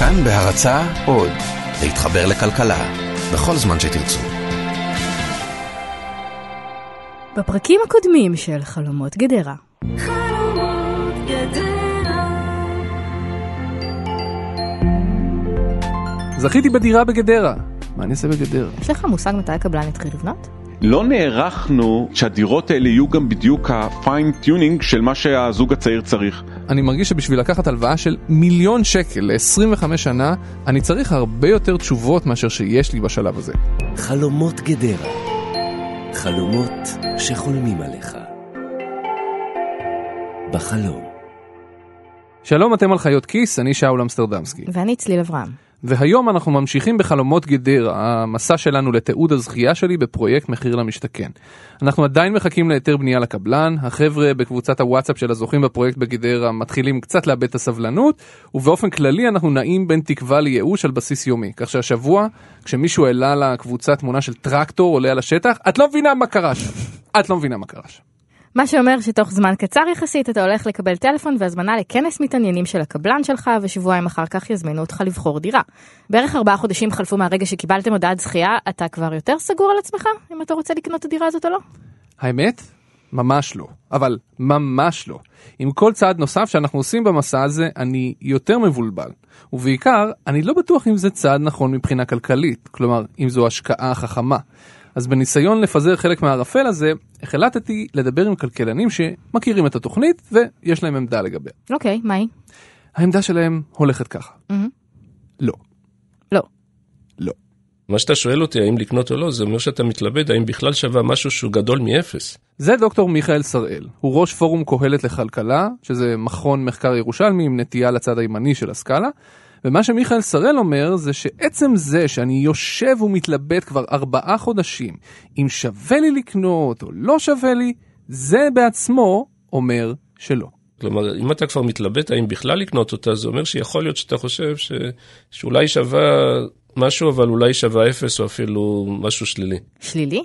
כאן בהרצה עוד, להתחבר לכלכלה, בכל זמן שתרצו. בפרקים הקודמים של חלומות גדרה. חלומות גדרה. זכיתי בדירה בגדרה. מה אני אעשה בגדרה? יש לך מושג מתי הקבלן התחיל לבנות? לא נערכנו שהדירות האלה יהיו גם בדיוק ה fine tuning של מה שהזוג הצעיר צריך. אני מרגיש שבשביל לקחת הלוואה של מיליון שקל ל-25 שנה, אני צריך הרבה יותר תשובות מאשר שיש לי בשלב הזה. חלומות גדרה. חלומות שחולמים עליך. בחלום. שלום, אתם על חיות כיס, אני שאול אמסטרדמסקי. ואני צליל אברהם. והיום אנחנו ממשיכים בחלומות גדרה, המסע שלנו לתיעוד הזכייה שלי בפרויקט מחיר למשתכן. אנחנו עדיין מחכים להיתר בנייה לקבלן, החבר'ה בקבוצת הוואטסאפ של הזוכים בפרויקט בגדרה מתחילים קצת לאבד את הסבלנות, ובאופן כללי אנחנו נעים בין תקווה לייאוש על בסיס יומי. כך שהשבוע, כשמישהו העלה לקבוצה תמונה של טרקטור עולה על השטח, את לא מבינה מה קרה שם. את לא מבינה מה קרה שם. מה שאומר שתוך זמן קצר יחסית אתה הולך לקבל טלפון והזמנה לכנס מתעניינים של הקבלן שלך ושבועיים אחר כך יזמינו אותך לבחור דירה. בערך ארבעה חודשים חלפו מהרגע שקיבלתם הודעת זכייה, אתה כבר יותר סגור על עצמך אם אתה רוצה לקנות את הדירה הזאת או לא? האמת? ממש לא. אבל ממש לא. עם כל צעד נוסף שאנחנו עושים במסע הזה, אני יותר מבולבל. ובעיקר, אני לא בטוח אם זה צעד נכון מבחינה כלכלית, כלומר, אם זו השקעה חכמה. אז בניסיון לפזר חלק מהערפל הזה, החלטתי לדבר עם כלכלנים שמכירים את התוכנית ויש להם עמדה לגביה. אוקיי, מה היא? העמדה שלהם הולכת ככה. מהמם. לא. לא. לא. מה שאתה שואל אותי האם לקנות או לא, זה אומר שאתה מתלבט האם בכלל שווה משהו שהוא גדול מאפס. זה דוקטור מיכאל שראל, הוא ראש פורום קהלת לכלכלה, שזה מכון מחקר ירושלמי עם נטייה לצד הימני של הסקאלה, ומה שמיכאל שראל אומר זה שעצם זה שאני יושב ומתלבט כבר ארבעה חודשים אם שווה לי לקנות או לא שווה לי, זה בעצמו אומר שלא. כלומר, אם אתה כבר מתלבט האם בכלל לקנות אותה, זה אומר שיכול להיות שאתה חושב ש... שאולי שווה משהו, אבל אולי שווה אפס או אפילו משהו שלילי. שלילי?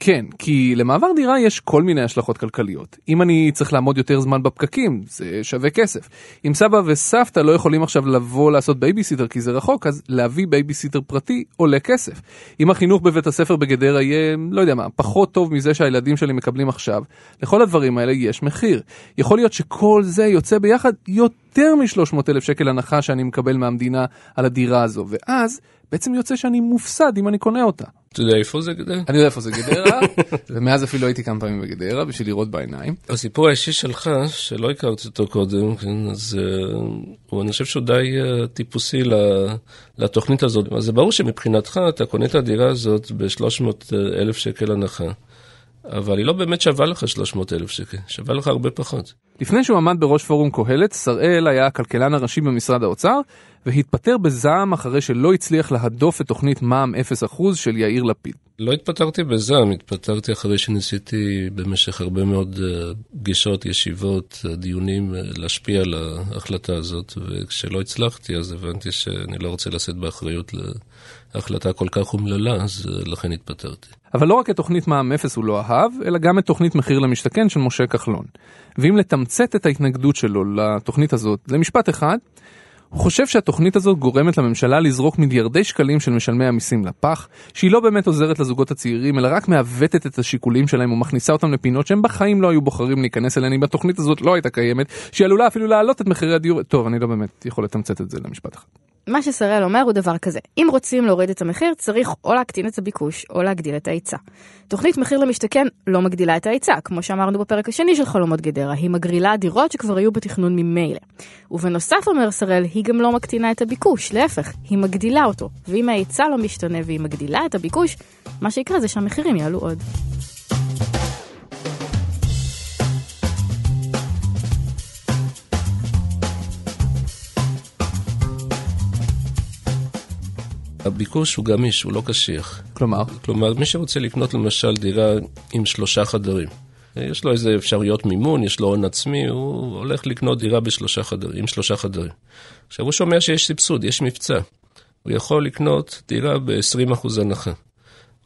כן, כי למעבר דירה יש כל מיני השלכות כלכליות. אם אני צריך לעמוד יותר זמן בפקקים, זה שווה כסף. אם סבא וסבתא לא יכולים עכשיו לבוא לעשות בייביסיטר כי זה רחוק, אז להביא בייביסיטר פרטי עולה כסף. אם החינוך בבית הספר בגדרה יהיה, לא יודע מה, פחות טוב מזה שהילדים שלי מקבלים עכשיו, לכל הדברים האלה יש מחיר. יכול להיות שכל זה יוצא ביחד יותר מ-300 אלף שקל הנחה שאני מקבל מהמדינה על הדירה הזו, ואז בעצם יוצא שאני מופסד אם אני קונה אותה. אתה יודע איפה זה גדל? אני יודע איפה זה גדרה, ומאז אפילו הייתי כמה פעמים בגדרה בשביל לראות בעיניים. הסיפור האישי שלך, שלא הכרתי אותו קודם, כן, אז uh, הוא, אני חושב שהוא די uh, טיפוסי לתוכנית הזאת. אז זה ברור שמבחינתך אתה קונה את הדירה הזאת ב-300 אלף שקל הנחה, אבל היא לא באמת שווה לך 300 אלף שקל, שווה לך הרבה פחות. לפני שהוא עמד בראש פורום קהלת, שראל היה הכלכלן הראשי במשרד האוצר, והתפטר בזעם אחרי שלא הצליח להדוף את תוכנית מע"מ 0% של יאיר לפיד. לא התפטרתי בזעם, התפטרתי אחרי שניסיתי במשך הרבה מאוד אה, פגישות, ישיבות, אה, דיונים, אה, להשפיע על ההחלטה הזאת, וכשלא הצלחתי אז הבנתי שאני לא רוצה לשאת באחריות להחלטה כל כך אומללה, אז לכן התפטרתי. אבל לא רק את תוכנית מע"מ 0 הוא לא אהב, אלא גם את תוכנית מחיר למשתכן של משה כחלון. ואם לתמצת את ההתנגדות שלו לתוכנית הזאת למשפט אחד, הוא חושב שהתוכנית הזאת גורמת לממשלה לזרוק מיליארדי שקלים של משלמי המיסים לפח, שהיא לא באמת עוזרת לזוגות הצעירים, אלא רק מעוותת את השיקולים שלהם ומכניסה אותם לפינות שהם בחיים לא היו בוחרים להיכנס אליהן אם התוכנית הזאת לא הייתה קיימת, שהיא עלולה אפילו להעלות את מחירי הדיור. טוב, אני לא באמת יכול לתמצת את זה למשפט אחד. מה ששראל אומר הוא דבר כזה, אם רוצים להוריד את המחיר צריך או להקטין את הביקוש או להגדיל את ההיצע. תוכנית מחיר למשתכן לא מגדילה את ההיצע, כמו שאמרנו בפרק השני של חלומות גדרה, היא מגרילה דירות שכבר היו בתכנון ממילא. ובנוסף אומר שראל, היא גם לא מקטינה את הביקוש, להפך, היא מגדילה אותו. ואם ההיצע לא משתנה והיא מגדילה את הביקוש, מה שיקרה זה שהמחירים יעלו עוד. הביקוש הוא גמיש, הוא לא קשיח. כלומר, כלומר, מי שרוצה לקנות למשל דירה עם שלושה חדרים, יש לו איזה אפשרויות מימון, יש לו הון עצמי, הוא הולך לקנות דירה בשלושה חדרים, עם שלושה חדרים. עכשיו הוא שומע שיש סבסוד, יש מבצע. הוא יכול לקנות דירה ב-20% הנחה.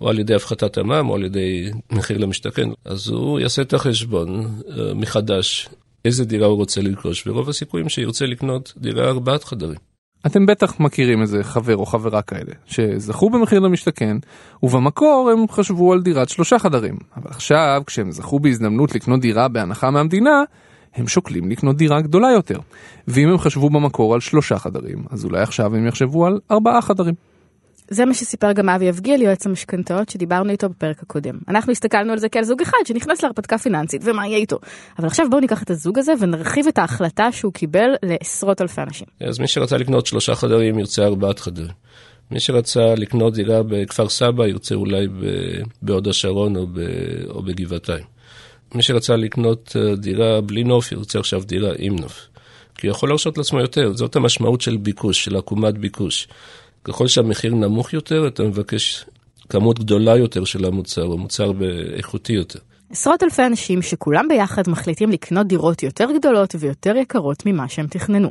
או על ידי הפחתת המע"מ או על ידי מחיר למשתכן. אז הוא יעשה את החשבון uh, מחדש, איזה דירה הוא רוצה לרכוש, ורוב הסיכויים שירצה לקנות דירה ארבעת חדרים. אתם בטח מכירים איזה חבר או חברה כאלה, שזכו במחיר למשתכן, ובמקור הם חשבו על דירת שלושה חדרים. אבל עכשיו, כשהם זכו בהזדמנות לקנות דירה בהנחה מהמדינה, הם שוקלים לקנות דירה גדולה יותר. ואם הם חשבו במקור על שלושה חדרים, אז אולי עכשיו הם יחשבו על ארבעה חדרים. זה מה שסיפר גם אבי אבגיל, יועץ המשכנתאות, שדיברנו איתו בפרק הקודם. אנחנו הסתכלנו על זה כעל זוג אחד שנכנס להרפתקה פיננסית, ומה יהיה איתו. אבל עכשיו בואו ניקח את הזוג הזה ונרחיב את ההחלטה שהוא קיבל לעשרות אלפי אנשים. אז מי שרצה לקנות שלושה חדרים ירצה ארבעת חדרים. מי שרצה לקנות דירה בכפר סבא ירצה אולי בהוד השרון או, ב- או בגבעתיים. מי שרצה לקנות אה, דירה בלי נוף ירצה עכשיו דירה עם נוף. כי הוא יכול להרשות לעצמו יותר, זאת המשמעות של ביקוש, של עקומת ביקוש. ככל שהמחיר נמוך יותר, אתה מבקש כמות גדולה יותר של המוצר, או מוצר איכותי יותר. עשרות אלפי אנשים שכולם ביחד מחליטים לקנות דירות יותר גדולות ויותר יקרות ממה שהם תכננו.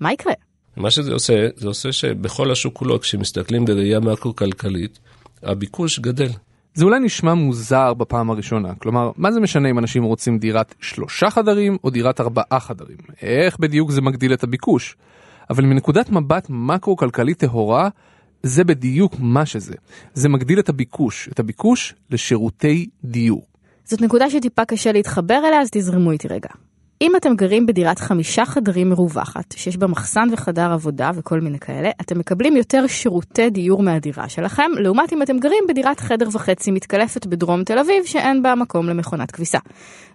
מה יקרה? מה שזה עושה, זה עושה שבכל השוק כולו, כשמסתכלים בראייה מקרו-כלכלית, הביקוש גדל. זה אולי נשמע מוזר בפעם הראשונה, כלומר, מה זה משנה אם אנשים רוצים דירת שלושה חדרים או דירת ארבעה חדרים? איך בדיוק זה מגדיל את הביקוש? אבל מנקודת מבט מקרו-כלכלית טהורה, זה בדיוק מה שזה. זה מגדיל את הביקוש, את הביקוש לשירותי דיור. זאת נקודה שטיפה קשה להתחבר אליה, אז תזרמו איתי רגע. אם אתם גרים בדירת חמישה חדרים מרווחת, שיש בה מחסן וחדר עבודה וכל מיני כאלה, אתם מקבלים יותר שירותי דיור מהדירה שלכם, לעומת אם אתם גרים בדירת חדר וחצי מתקלפת בדרום תל אביב, שאין בה מקום למכונת כביסה.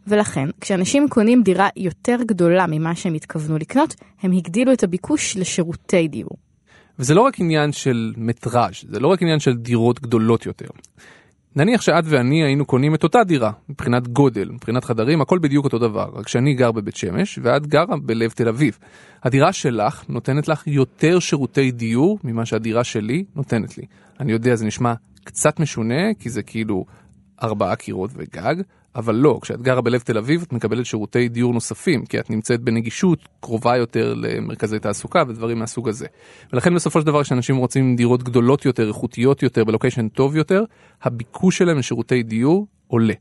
ולכן, כשאנשים קונים דירה יותר גדולה ממה שהם התכוונו לקנות, הם הגדילו את הביקוש לשירותי דיור. וזה לא רק עניין של מטראז', זה לא רק עניין של דירות גדולות יותר. נניח שאת ואני היינו קונים את אותה דירה, מבחינת גודל, מבחינת חדרים, הכל בדיוק אותו דבר, רק שאני גר בבית שמש ואת גרה בלב תל אביב. הדירה שלך נותנת לך יותר שירותי דיור ממה שהדירה שלי נותנת לי. אני יודע, זה נשמע קצת משונה, כי זה כאילו ארבעה קירות וגג, אבל לא, כשאת גרה בלב תל אביב את מקבלת שירותי דיור נוספים, כי את נמצאת בנגישות קרובה יותר למרכזי תעסוקה ודברים מהסוג הזה. ולכן בסופו של דבר כשאנשים רוצים דירות גדולות יותר, איכותיות יותר, בלוקיישן טוב יותר, הביקוש שלהם לשירותי דיור עולה.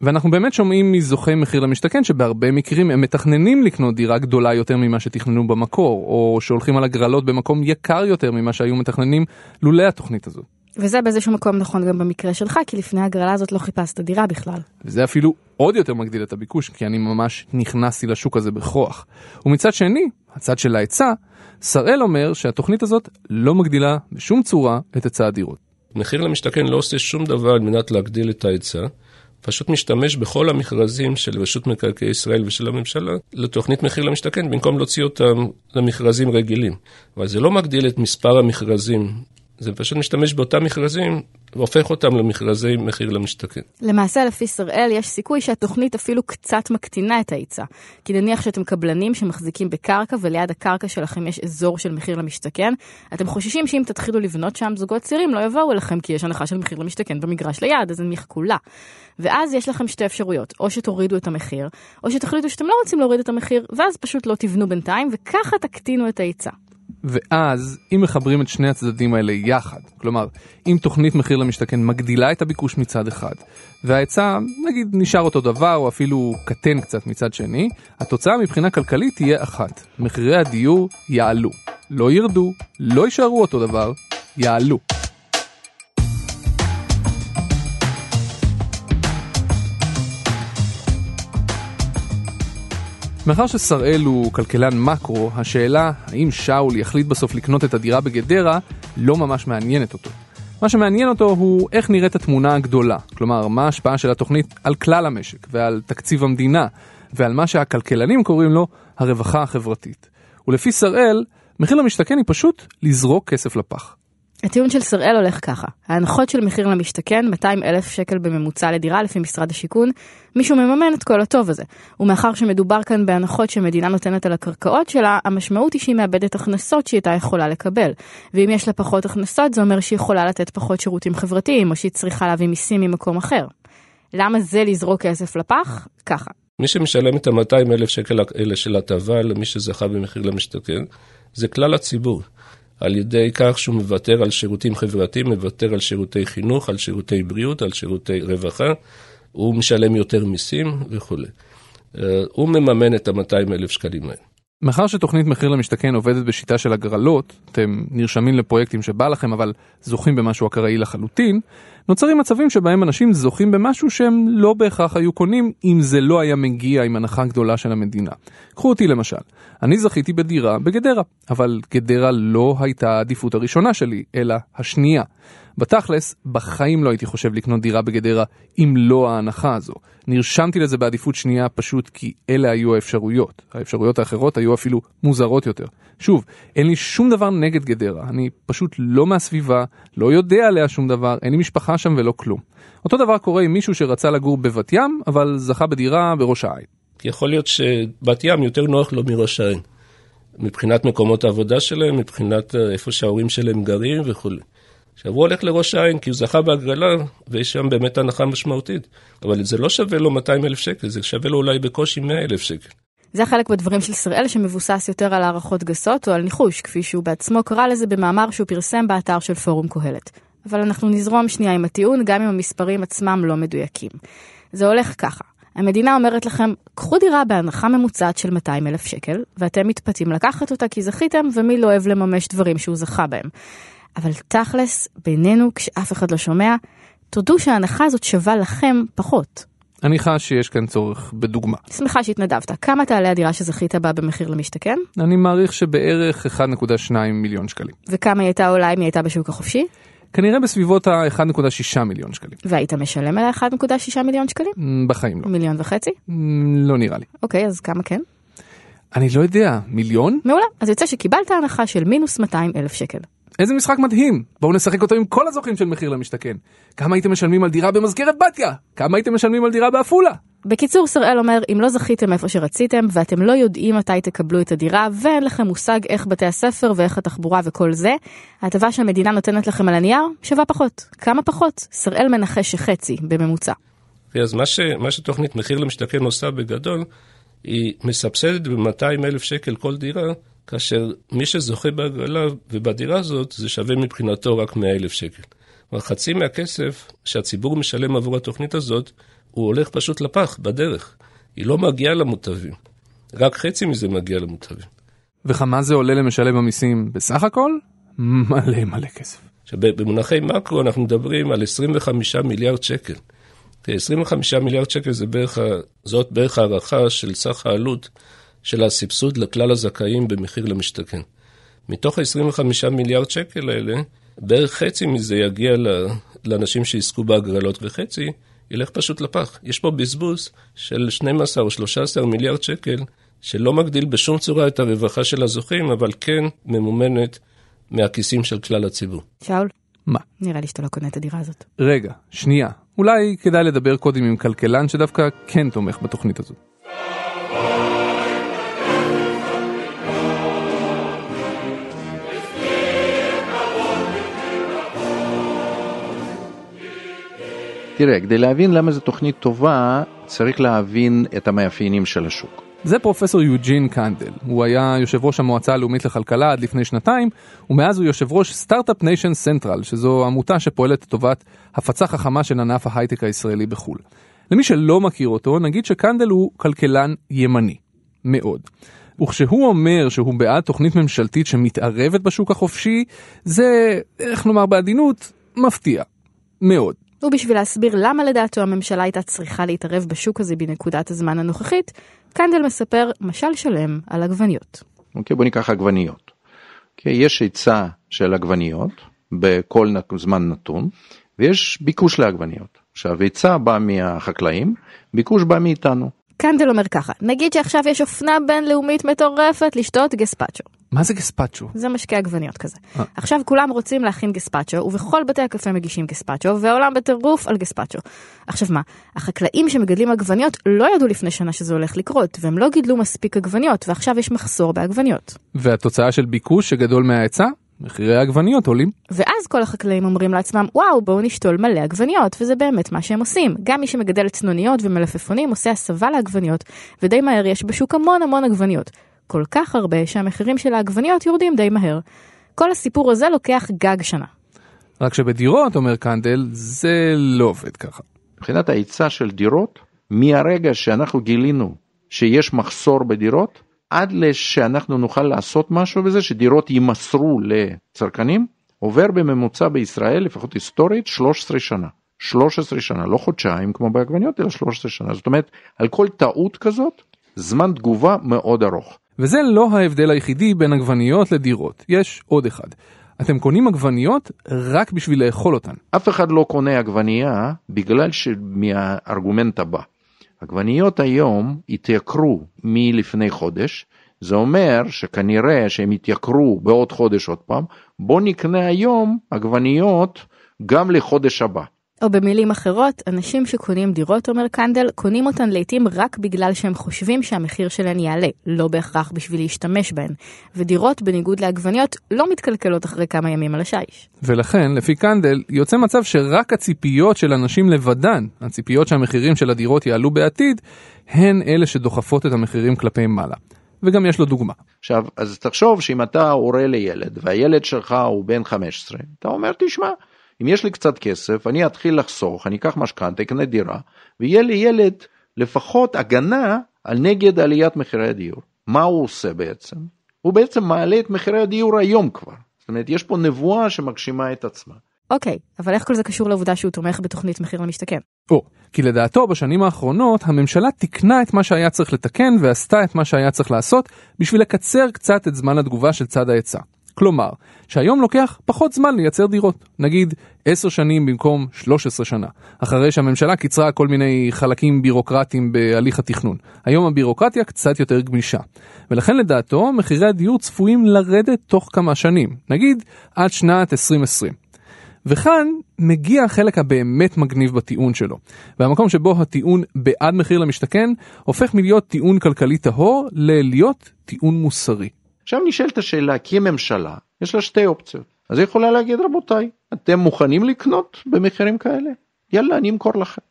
ואנחנו באמת שומעים מזוכי מחיר למשתכן שבהרבה מקרים הם מתכננים לקנות דירה גדולה יותר ממה שתכננו במקור, או שהולכים על הגרלות במקום יקר יותר ממה שהיו מתכננים לולא התוכנית הזאת. וזה באיזשהו מקום נכון גם במקרה שלך, כי לפני ההגרלה הזאת לא חיפשת דירה בכלל. וזה אפילו עוד יותר מגדיל את הביקוש, כי אני ממש נכנסתי לשוק הזה בכוח. ומצד שני, הצד של ההיצע, שראל אומר שהתוכנית הזאת לא מגדילה בשום צורה את היצע הדירות. מחיר למשתכן לא עושה שום דבר על מנת להגדיל את ההיצע, פשוט משתמש בכל המכרזים של רשות מקרקעי ישראל ושל הממשלה לתוכנית מחיר למשתכן, במקום להוציא אותם למכרזים רגילים. אבל זה לא מגדיל את מספר המכרזים, זה פשוט משתמש באותם מכרזים והופך אותם למכרזי מחיר למשתכן. למעשה, לפי שראל, יש סיכוי שהתוכנית אפילו קצת מקטינה את ההיצע. כי נניח שאתם קבלנים שמחזיקים בקרקע וליד הקרקע שלכם יש אזור של מחיר למשתכן, אתם חוששים שאם תתחילו לבנות שם זוגות צעירים לא יבואו אליכם כי יש הנחה של מחיר למשתכן במגרש ליד, אז הם יחכו לה. ואז יש לכם שתי אפשרויות, או שתורידו את המחיר, או שתחליטו שאתם לא רוצים להוריד את המחיר, ואז פשוט לא תבנו בינתיים, וככה תקטינו את ההיצע. ואז אם מחברים את שני הצדדים האלה יחד, כלומר אם תוכנית מחיר למשתכן מגדילה את הביקוש מצד אחד וההיצע נגיד נשאר אותו דבר או אפילו קטן קצת מצד שני, התוצאה מבחינה כלכלית תהיה אחת, מחירי הדיור יעלו, לא ירדו, לא יישארו אותו דבר, יעלו. מאחר ששראל הוא כלכלן מקרו, השאלה האם שאול יחליט בסוף לקנות את הדירה בגדרה לא ממש מעניינת אותו. מה שמעניין אותו הוא איך נראית התמונה הגדולה, כלומר מה ההשפעה של התוכנית על כלל המשק ועל תקציב המדינה ועל מה שהכלכלנים קוראים לו הרווחה החברתית. ולפי שראל, מחיר למשתכן היא פשוט לזרוק כסף לפח. הטיעון של שראל הולך ככה, ההנחות של מחיר למשתכן, 200 אלף שקל בממוצע לדירה לפי משרד השיכון, מישהו מממן את כל הטוב הזה. ומאחר שמדובר כאן בהנחות שמדינה נותנת על הקרקעות שלה, המשמעות היא שהיא מאבדת הכנסות שהיא הייתה יכולה לקבל. ואם יש לה פחות הכנסות, זה אומר שהיא יכולה לתת פחות שירותים חברתיים, או שהיא צריכה להביא מיסים ממקום אחר. למה זה לזרוק כסף לפח? ככה. מי שמשלם את ה-200 אלף שקל האלה של הטבה למי שזכה במחיר למשתכן, זה כלל הציבור. על ידי כך שהוא מוותר על שירותים חברתיים, מוותר על שירותי חינוך, על שירותי בריאות, על שירותי רווחה, הוא משלם יותר מיסים וכולי. אה, הוא מממן את ה-200 אלף שקלים האלה. מאחר שתוכנית מחיר למשתכן עובדת בשיטה של הגרלות, אתם נרשמים לפרויקטים שבא לכם אבל זוכים במשהו אקראי לחלוטין, נוצרים מצבים שבהם אנשים זוכים במשהו שהם לא בהכרח היו קונים אם זה לא היה מגיע עם הנחה גדולה של המדינה. קחו אותי למשל, אני זכיתי בדירה בגדרה, אבל גדרה לא הייתה העדיפות הראשונה שלי, אלא השנייה. בתכלס, בחיים לא הייתי חושב לקנות דירה בגדרה אם לא ההנחה הזו. נרשמתי לזה בעדיפות שנייה פשוט כי אלה היו האפשרויות. האפשרויות האחרות היו אפילו מוזרות יותר. שוב, אין לי שום דבר נגד גדרה, אני פשוט לא מהסביבה, לא יודע עליה שום דבר, אין לי משפחה שם ולא כלום. אותו דבר קורה עם מישהו שרצה לגור בבת ים, אבל זכה בדירה בראש העין. יכול להיות שבת ים יותר נוח לו מראש העין. מבחינת מקומות העבודה שלהם, מבחינת אה, איפה שההורים שלהם גרים וכולי. עכשיו הוא הולך לראש העין כי הוא זכה בהגרלה ויש שם באמת הנחה משמעותית. אבל זה לא שווה לו 200 אלף שקל, זה שווה לו אולי בקושי 100 אלף שקל. זה החלק בדברים של שראל שמבוסס יותר על הערכות גסות או על ניחוש, כפי שהוא בעצמו קרא לזה במאמר שהוא פרסם באתר של פורום קהלת. אבל אנחנו נזרום שנייה עם הטיעון, גם אם המספרים עצמם לא מדויקים. זה הולך ככה. המדינה אומרת לכם, קחו דירה בהנחה ממוצעת של 200 אלף שקל, ואתם מתפתים לקחת אותה כי זכיתם, ומי לא אוהב לממש דברים שהוא זכה בהם. אבל תכלס, בינינו, כשאף אחד לא שומע, תודו שההנחה הזאת שווה לכם פחות. אני חש שיש כאן צורך בדוגמה. שמחה שהתנדבת. כמה תעלה הדירה שזכית בה במחיר למשתכן? אני מעריך שבערך 1.2 מיליון שקלים. וכמה היא הייתה עולה אם היא הייתה בשוק החופשי? כנראה בסביבות ה-1.6 מיליון שקלים. והיית משלם עליה 1.6 מיליון שקלים? בחיים לא. מיליון וחצי? לא נראה לי. אוקיי, אז כמה כן? אני לא יודע, מיליון? מעולה. אז יוצא שקיבלת הנחה של מינוס 200 אלף שקל. איזה משחק מדהים! בואו נשחק אותו עם כל הזוכים של מחיר למשתכן. כמה הייתם משלמים על דירה במזכרת בתיה? כמה הייתם משלמים על דירה בעפולה? בקיצור, שראל אומר, אם לא זכיתם איפה שרציתם, ואתם לא יודעים מתי תקבלו את הדירה, ואין לכם מושג איך בתי הספר ואיך התחבורה וכל זה, ההטבה שהמדינה נותנת לכם על הנייר שווה פחות. כמה פחות? שראל מנחש שחצי בממוצע. אז מה, ש, מה שתוכנית מחיר למשתכן עושה בגדול, היא מסבסדת ב-200 אלף שקל כל דירה, כאשר מי שזוכה בהגרלה ובדירה הזאת, זה שווה מבחינתו רק 100 אלף שקל. כלומר, חצי מהכסף שהציבור משלם עבור התוכנית הזאת, הוא הולך פשוט לפח, בדרך. היא לא מגיעה למוטבים. רק חצי מזה מגיע למוטבים. וכמה זה עולה למשלם המיסים בסך הכל? מלא מלא כסף. עכשיו, במונחי מקרו אנחנו מדברים על 25 מיליארד שקל. תראה, 25 מיליארד שקל זה בערך, זאת בערך הערכה של סך העלות של הסבסוד לכלל הזכאים במחיר למשתכן. מתוך ה-25 מיליארד שקל האלה, בערך חצי מזה יגיע ל- לאנשים שיזכו בהגרלות, וחצי ילך פשוט לפח. יש פה בזבוז של 12 או 13 מיליארד שקל, שלא מגדיל בשום צורה את הרווחה של הזוכים, אבל כן ממומנת מהכיסים של כלל הציבור. שאול, מה? נראה לי שאתה לא קונה את הדירה הזאת. רגע, שנייה. אולי כדאי לדבר קודם עם כלכלן שדווקא כן תומך בתוכנית הזאת. תראה, כדי להבין למה זו תוכנית טובה, צריך להבין את המאפיינים של השוק. זה פרופסור יוג'ין קנדל, הוא היה יושב ראש המועצה הלאומית לכלכלה עד לפני שנתיים, ומאז הוא יושב ראש Start-Up Nation Central, שזו עמותה שפועלת לטובת הפצה חכמה של ענף ההייטק הישראלי בחו"ל. למי שלא מכיר אותו, נגיד שקנדל הוא כלכלן ימני. מאוד. וכשהוא אומר שהוא בעד תוכנית ממשלתית שמתערבת בשוק החופשי, זה, איך נאמר בעדינות, מפתיע. מאוד. ובשביל להסביר למה לדעתו הממשלה הייתה צריכה להתערב בשוק הזה בנקודת הזמן הנוכחית, קנדל מספר משל שלם על עגבניות. אוקיי, בוא ניקח עגבניות. אוקיי, יש היצע של עגבניות בכל זמן נתון, ויש ביקוש לעגבניות. עכשיו, היצע בא מהחקלאים, ביקוש בא מאיתנו. קנדל אומר ככה, נגיד שעכשיו יש אופנה בינלאומית מטורפת לשתות גספצ'ו. מה זה גספצ'ו? זה משקה עגבניות כזה. אה. עכשיו כולם רוצים להכין גספצ'ו, ובכל בתי הקפה מגישים גספצ'ו, והעולם בטירוף על גספצ'ו. עכשיו מה, החקלאים שמגדלים עגבניות לא ידעו לפני שנה שזה הולך לקרות, והם לא גידלו מספיק עגבניות, ועכשיו יש מחסור בעגבניות. והתוצאה של ביקוש שגדול מההיצע? מחירי העגבניות עולים. ואז כל החקלאים אומרים לעצמם, וואו, בואו נשתול מלא עגבניות, וזה באמת מה שהם עושים. גם מי שמגדל צנוניות ומלפפונים עושה הסבה לעגבניות, ודי מהר יש בשוק המון המון עגבניות. כל כך הרבה שהמחירים של העגבניות יורדים די מהר. כל הסיפור הזה לוקח גג שנה. רק שבדירות, אומר קנדל, זה לא עובד ככה. מבחינת ההיצע של דירות, מהרגע שאנחנו גילינו שיש מחסור בדירות, עד שאנחנו נוכל לעשות משהו בזה, שדירות יימסרו לצרכנים, עובר בממוצע בישראל, לפחות היסטורית, 13 שנה. 13 שנה, לא חודשיים כמו בעגבניות, אלא 13 שנה. זאת אומרת, על כל טעות כזאת, זמן תגובה מאוד ארוך. וזה לא ההבדל היחידי בין עגבניות לדירות, יש עוד אחד. אתם קונים עגבניות רק בשביל לאכול אותן. אף אחד לא קונה עגבנייה בגלל שמהארגומנט הבא. עגבניות היום התייקרו מלפני חודש, זה אומר שכנראה שהם יתייקרו בעוד חודש עוד פעם, בוא נקנה היום עגבניות גם לחודש הבא. או במילים אחרות, אנשים שקונים דירות, אומר קנדל, קונים אותן לעתים רק בגלל שהם חושבים שהמחיר שלהן יעלה, לא בהכרח בשביל להשתמש בהן. ודירות, בניגוד לעגבניות, לא מתקלקלות אחרי כמה ימים על השיש. ולכן, לפי קנדל, יוצא מצב שרק הציפיות של אנשים לבדן, הציפיות שהמחירים של הדירות יעלו בעתיד, הן אלה שדוחפות את המחירים כלפי מעלה. וגם יש לו דוגמה. עכשיו, אז תחשוב שאם אתה הורה לילד והילד שלך הוא בן 15, אתה אומר, תשמע, אם יש לי קצת כסף, אני אתחיל לחסוך, אני אקח משכנתה, אקנה דירה, ויהיה לי ילד לפחות הגנה על נגד עליית מחירי הדיור. מה הוא עושה בעצם? הוא בעצם מעלה את מחירי הדיור היום כבר. זאת אומרת, יש פה נבואה שמגשימה את עצמה. אוקיי, אבל איך כל זה קשור לעובדה שהוא תומך בתוכנית מחיר למשתכן? או, כי לדעתו בשנים האחרונות הממשלה תיקנה את מה שהיה צריך לתקן ועשתה את מה שהיה צריך לעשות בשביל לקצר קצת את זמן התגובה של צד ההיצע. כלומר, שהיום לוקח פחות זמן לייצר דירות, נגיד 10 שנים במקום 13 שנה, אחרי שהממשלה קיצרה כל מיני חלקים בירוקרטיים בהליך התכנון. היום הבירוקרטיה קצת יותר גמישה, ולכן לדעתו מחירי הדיור צפויים לרדת תוך כמה שנים, נגיד עד שנת 2020. וכאן מגיע החלק הבאמת מגניב בטיעון שלו, והמקום שבו הטיעון בעד מחיר למשתכן הופך מלהיות טיעון כלכלי טהור ללהיות טיעון מוסרי. עכשיו נשאלת השאלה, כי הממשלה, יש לה שתי אופציות. אז היא יכולה להגיד, רבותיי, אתם מוכנים לקנות במחירים כאלה? יאללה, אני אמכור לכם.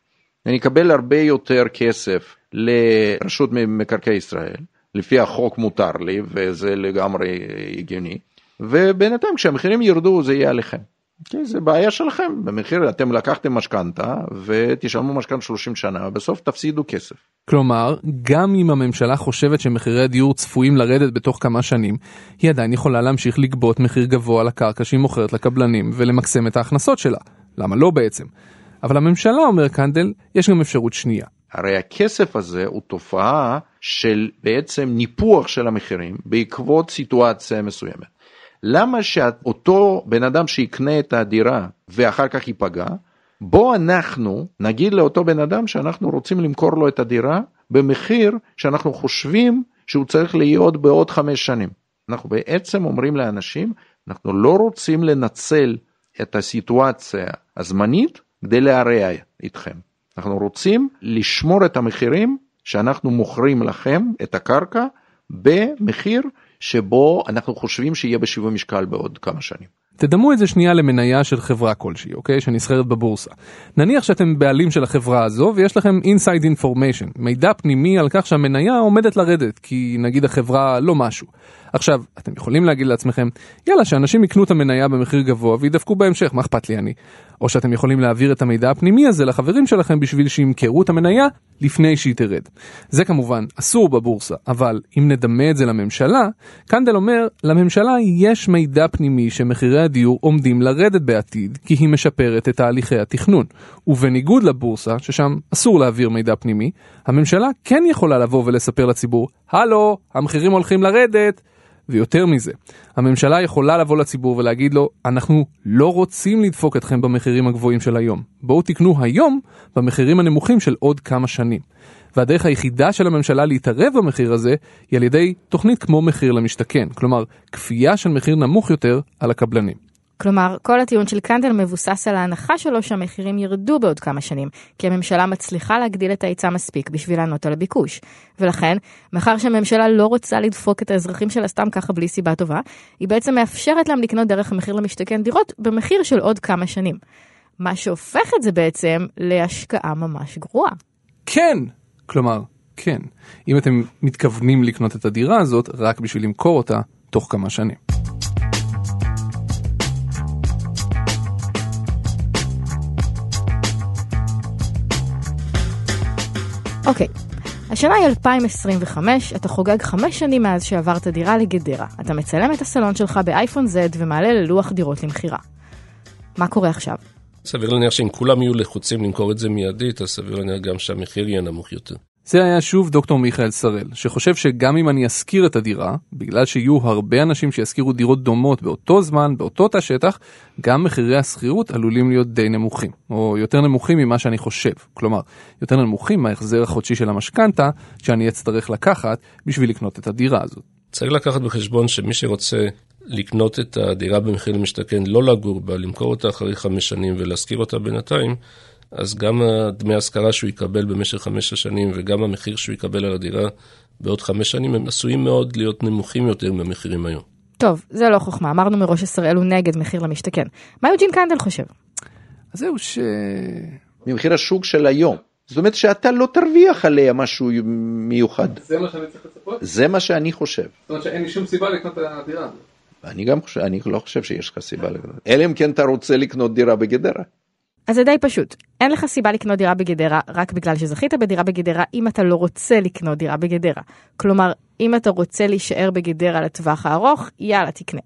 אני אקבל הרבה יותר כסף לרשות מקרקעי ישראל, לפי החוק מותר לי, וזה לגמרי הגיוני, ובינתיים כשהמחירים ירדו זה יהיה עליכם. כן, זה בעיה שלכם, במחיר אתם לקחתם משכנתה ותשלמו משכנתה 30 שנה, בסוף תפסידו כסף. כלומר, גם אם הממשלה חושבת שמחירי הדיור צפויים לרדת בתוך כמה שנים, היא עדיין יכולה להמשיך לגבות מחיר גבוה על הקרקע שהיא מוכרת לקבלנים ולמקסם את ההכנסות שלה. למה לא בעצם? אבל הממשלה, אומר קנדל, יש גם אפשרות שנייה. הרי הכסף הזה הוא תופעה של בעצם ניפוח של המחירים בעקבות סיטואציה מסוימת. למה שאותו בן אדם שיקנה את הדירה ואחר כך ייפגע, בוא אנחנו נגיד לאותו בן אדם שאנחנו רוצים למכור לו את הדירה במחיר שאנחנו חושבים שהוא צריך להיות בעוד חמש שנים. אנחנו בעצם אומרים לאנשים, אנחנו לא רוצים לנצל את הסיטואציה הזמנית כדי להרע איתכם. אנחנו רוצים לשמור את המחירים שאנחנו מוכרים לכם את הקרקע במחיר שבו אנחנו חושבים שיהיה בשיווי משקל בעוד כמה שנים. תדמו את זה שנייה למניה של חברה כלשהי, אוקיי? שנסחרת בבורסה. נניח שאתם בעלים של החברה הזו ויש לכם inside information, מידע פנימי על כך שהמניה עומדת לרדת, כי נגיד החברה לא משהו. עכשיו, אתם יכולים להגיד לעצמכם, יאללה, שאנשים יקנו את המניה במחיר גבוה וידפקו בהמשך, מה אכפת לי אני? או שאתם יכולים להעביר את המידע הפנימי הזה לחברים שלכם בשביל שימכרו את המניה לפני שהיא תרד. זה כמובן אסור בבורסה, אבל אם נדמה את זה לממשלה, קנדל אומר, לממשלה יש מידע פנימי שמחירי הדיור עומדים לרדת בעתיד, כי היא משפרת את תהליכי התכנון. ובניגוד לבורסה, ששם אסור להעביר מידע פנימי, הממשלה כן יכולה לבוא ולספר לציבור, הלו, המחירים הולכים לרדת. ויותר מזה, הממשלה יכולה לבוא לציבור ולהגיד לו, אנחנו לא רוצים לדפוק אתכם במחירים הגבוהים של היום. בואו תקנו היום במחירים הנמוכים של עוד כמה שנים. והדרך היחידה של הממשלה להתערב במחיר הזה היא על ידי תוכנית כמו מחיר למשתכן, כלומר כפייה של מחיר נמוך יותר על הקבלנים. כלומר, כל הטיעון של קנדל מבוסס על ההנחה שלו שהמחירים ירדו בעוד כמה שנים, כי הממשלה מצליחה להגדיל את ההיצע מספיק בשביל לענות על הביקוש. ולכן, מאחר שהממשלה לא רוצה לדפוק את האזרחים שלה סתם ככה בלי סיבה טובה, היא בעצם מאפשרת להם לקנות דרך המחיר למשתכן דירות במחיר של עוד כמה שנים. מה שהופך את זה בעצם להשקעה ממש גרועה. כן! כלומר, כן. אם אתם מתכוונים לקנות את הדירה הזאת רק בשביל למכור אותה תוך כמה שנים. אוקיי, השנה היא 2025, אתה חוגג חמש שנים מאז שעברת דירה לגדרה. אתה מצלם את הסלון שלך באייפון Z ומעלה ללוח דירות למכירה. מה קורה עכשיו? סביר להניח שאם כולם יהיו לחוצים למכור את זה מיידית, אז סביר להניח גם שהמחיר יהיה נמוך יותר. זה היה שוב דוקטור מיכאל שראל, שחושב שגם אם אני אשכיר את הדירה, בגלל שיהיו הרבה אנשים שישכירו דירות דומות באותו זמן, באותו תא שטח, גם מחירי השכירות עלולים להיות די נמוכים, או יותר נמוכים ממה שאני חושב. כלומר, יותר נמוכים מההחזר החודשי של המשכנתה, שאני אצטרך לקחת בשביל לקנות את הדירה הזאת. צריך לקחת בחשבון שמי שרוצה לקנות את הדירה במחיר למשתכן, לא לגור בה, למכור אותה אחרי חמש שנים ולהשכיר אותה בינתיים, אז גם דמי ההשכרה שהוא יקבל במשך חמש השנים וגם המחיר שהוא יקבל על הדירה בעוד חמש שנים, הם עשויים מאוד להיות נמוכים יותר מהמחירים היום. טוב, זה לא חוכמה, אמרנו מראש ישראל הוא נגד מחיר למשתכן. מה יוג'ין קנדל חושב? אז זהו ש... ממחיר השוק של היום. זאת אומרת שאתה לא תרוויח עליה משהו מיוחד. זה מה שאני צריך לצפות? זה מה שאני חושב. זאת אומרת שאין לי שום סיבה לקנות את הדירה הזאת. אני גם חושב, אני לא חושב שיש לך סיבה לקנות. אלא אם כן אתה רוצה לקנות דירה בגדרה. אז זה די פשוט. אין לך סיבה לקנות דירה בגדרה רק בגלל שזכית בדירה בגדרה אם אתה לא רוצה לקנות דירה בגדרה. כלומר, אם אתה רוצה להישאר בגדרה לטווח הארוך, יאללה תקנה.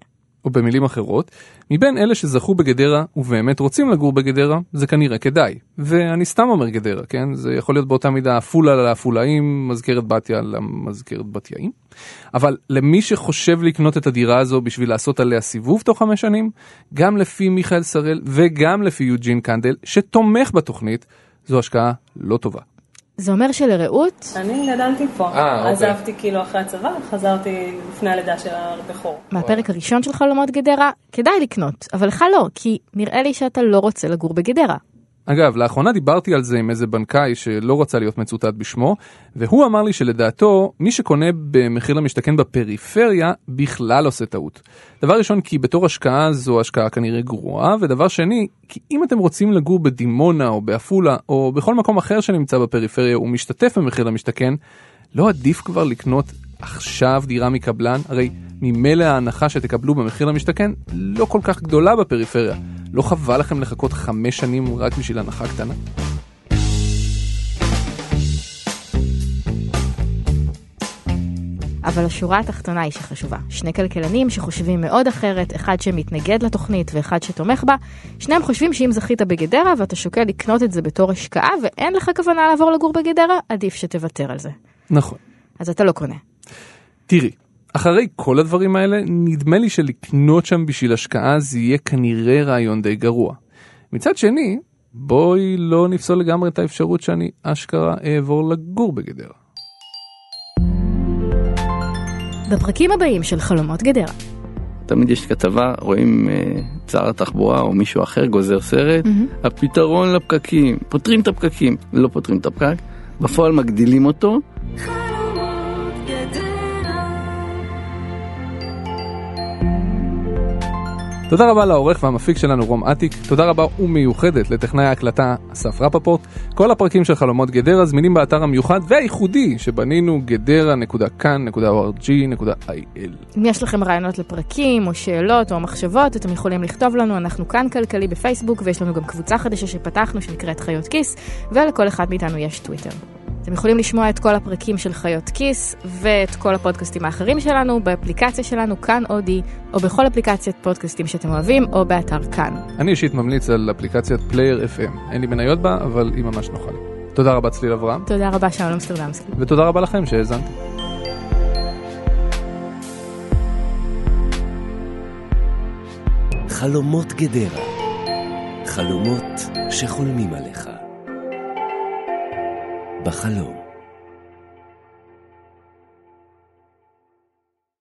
או במילים אחרות, מבין אלה שזכו בגדרה ובאמת רוצים לגור בגדרה, זה כנראה כדאי. ואני סתם אומר גדרה, כן? זה יכול להיות באותה מידה עפולה לעפולאים, מזכרת בתיה למזכרת בתיאים. אבל למי שחושב לקנות את הדירה הזו בשביל לעשות עליה סיבוב תוך חמש שנים, גם לפי מיכאל שראל וגם לפי יוג'ין קנדל, שתומך בתוכנית, זו השקעה לא טובה. זה אומר שלרעות, אני גדלתי פה, אה, אוקיי. עזבתי כאילו אחרי הצבא, חזרתי לפני הלידה של הבכור. מהפרק הראשון של חלומות גדרה, כדאי לקנות, אבל לך לא, כי נראה לי שאתה לא רוצה לגור בגדרה. אגב, לאחרונה דיברתי על זה עם איזה בנקאי שלא רצה להיות מצוטט בשמו, והוא אמר לי שלדעתו, מי שקונה במחיר למשתכן בפריפריה בכלל עושה טעות. דבר ראשון, כי בתור השקעה זו השקעה כנראה גרועה, ודבר שני, כי אם אתם רוצים לגור בדימונה או בעפולה, או בכל מקום אחר שנמצא בפריפריה ומשתתף במחיר למשתכן, לא עדיף כבר לקנות עכשיו דירה מקבלן? הרי ממילא ההנחה שתקבלו במחיר למשתכן לא כל כך גדולה בפריפריה. לא חבל לכם לחכות חמש שנים רק בשביל הנחה קטנה? אבל השורה התחתונה היא שחשובה. שני כלכלנים שחושבים מאוד אחרת, אחד שמתנגד לתוכנית ואחד שתומך בה, שניהם חושבים שאם זכית בגדרה ואתה שוקל לקנות את זה בתור השקעה ואין לך כוונה לעבור לגור בגדרה, עדיף שתוותר על זה. נכון. אז אתה לא קונה. תראי, אחרי כל הדברים האלה, נדמה לי שלקנות שם בשביל השקעה זה יהיה כנראה רעיון די גרוע. מצד שני, בואי לא נפסול לגמרי את האפשרות שאני אשכרה אעבור לגור בגדרה. בפרקים הבאים של חלומות גדרה. תמיד יש כתבה, רואים אה, שר התחבורה או מישהו אחר גוזר סרט, הפתרון לפקקים, פותרים את הפקקים, לא פותרים את הפקק, בפועל מגדילים אותו, חלומות תודה רבה לעורך והמפיק שלנו רום אטיק, תודה רבה ומיוחדת לטכנאי ההקלטה אסף רפפורט. כל הפרקים של חלומות גדרה זמינים באתר המיוחד והייחודי שבנינו גדרה.כאן.org.il. אם יש לכם רעיונות לפרקים, או שאלות, או מחשבות, אתם יכולים לכתוב לנו, אנחנו כאן כלכלי בפייסבוק, ויש לנו גם קבוצה חדשה שפתחנו שנקראת חיות כיס, ולכל אחד מאיתנו יש טוויטר. אתם יכולים לשמוע את כל הפרקים של חיות כיס, ואת כל הפודקאסטים האחרים שלנו, באפליקציה שלנו, כאן אודיו, או בכל אפליקציית פודקאסטים שאתם אוהבים, או באתר כאן. אני אישית ממליץ על אפליקציית Player FM, אין לי מניות בה, אבל היא ממש נוחה לי. תודה רבה צליל אברהם, תודה רבה, שלום אמסטרדמסקי. ותודה רבה לכם שהאזנתם. חלומות גדרה. חלומות שחולמים עליך. בחלום.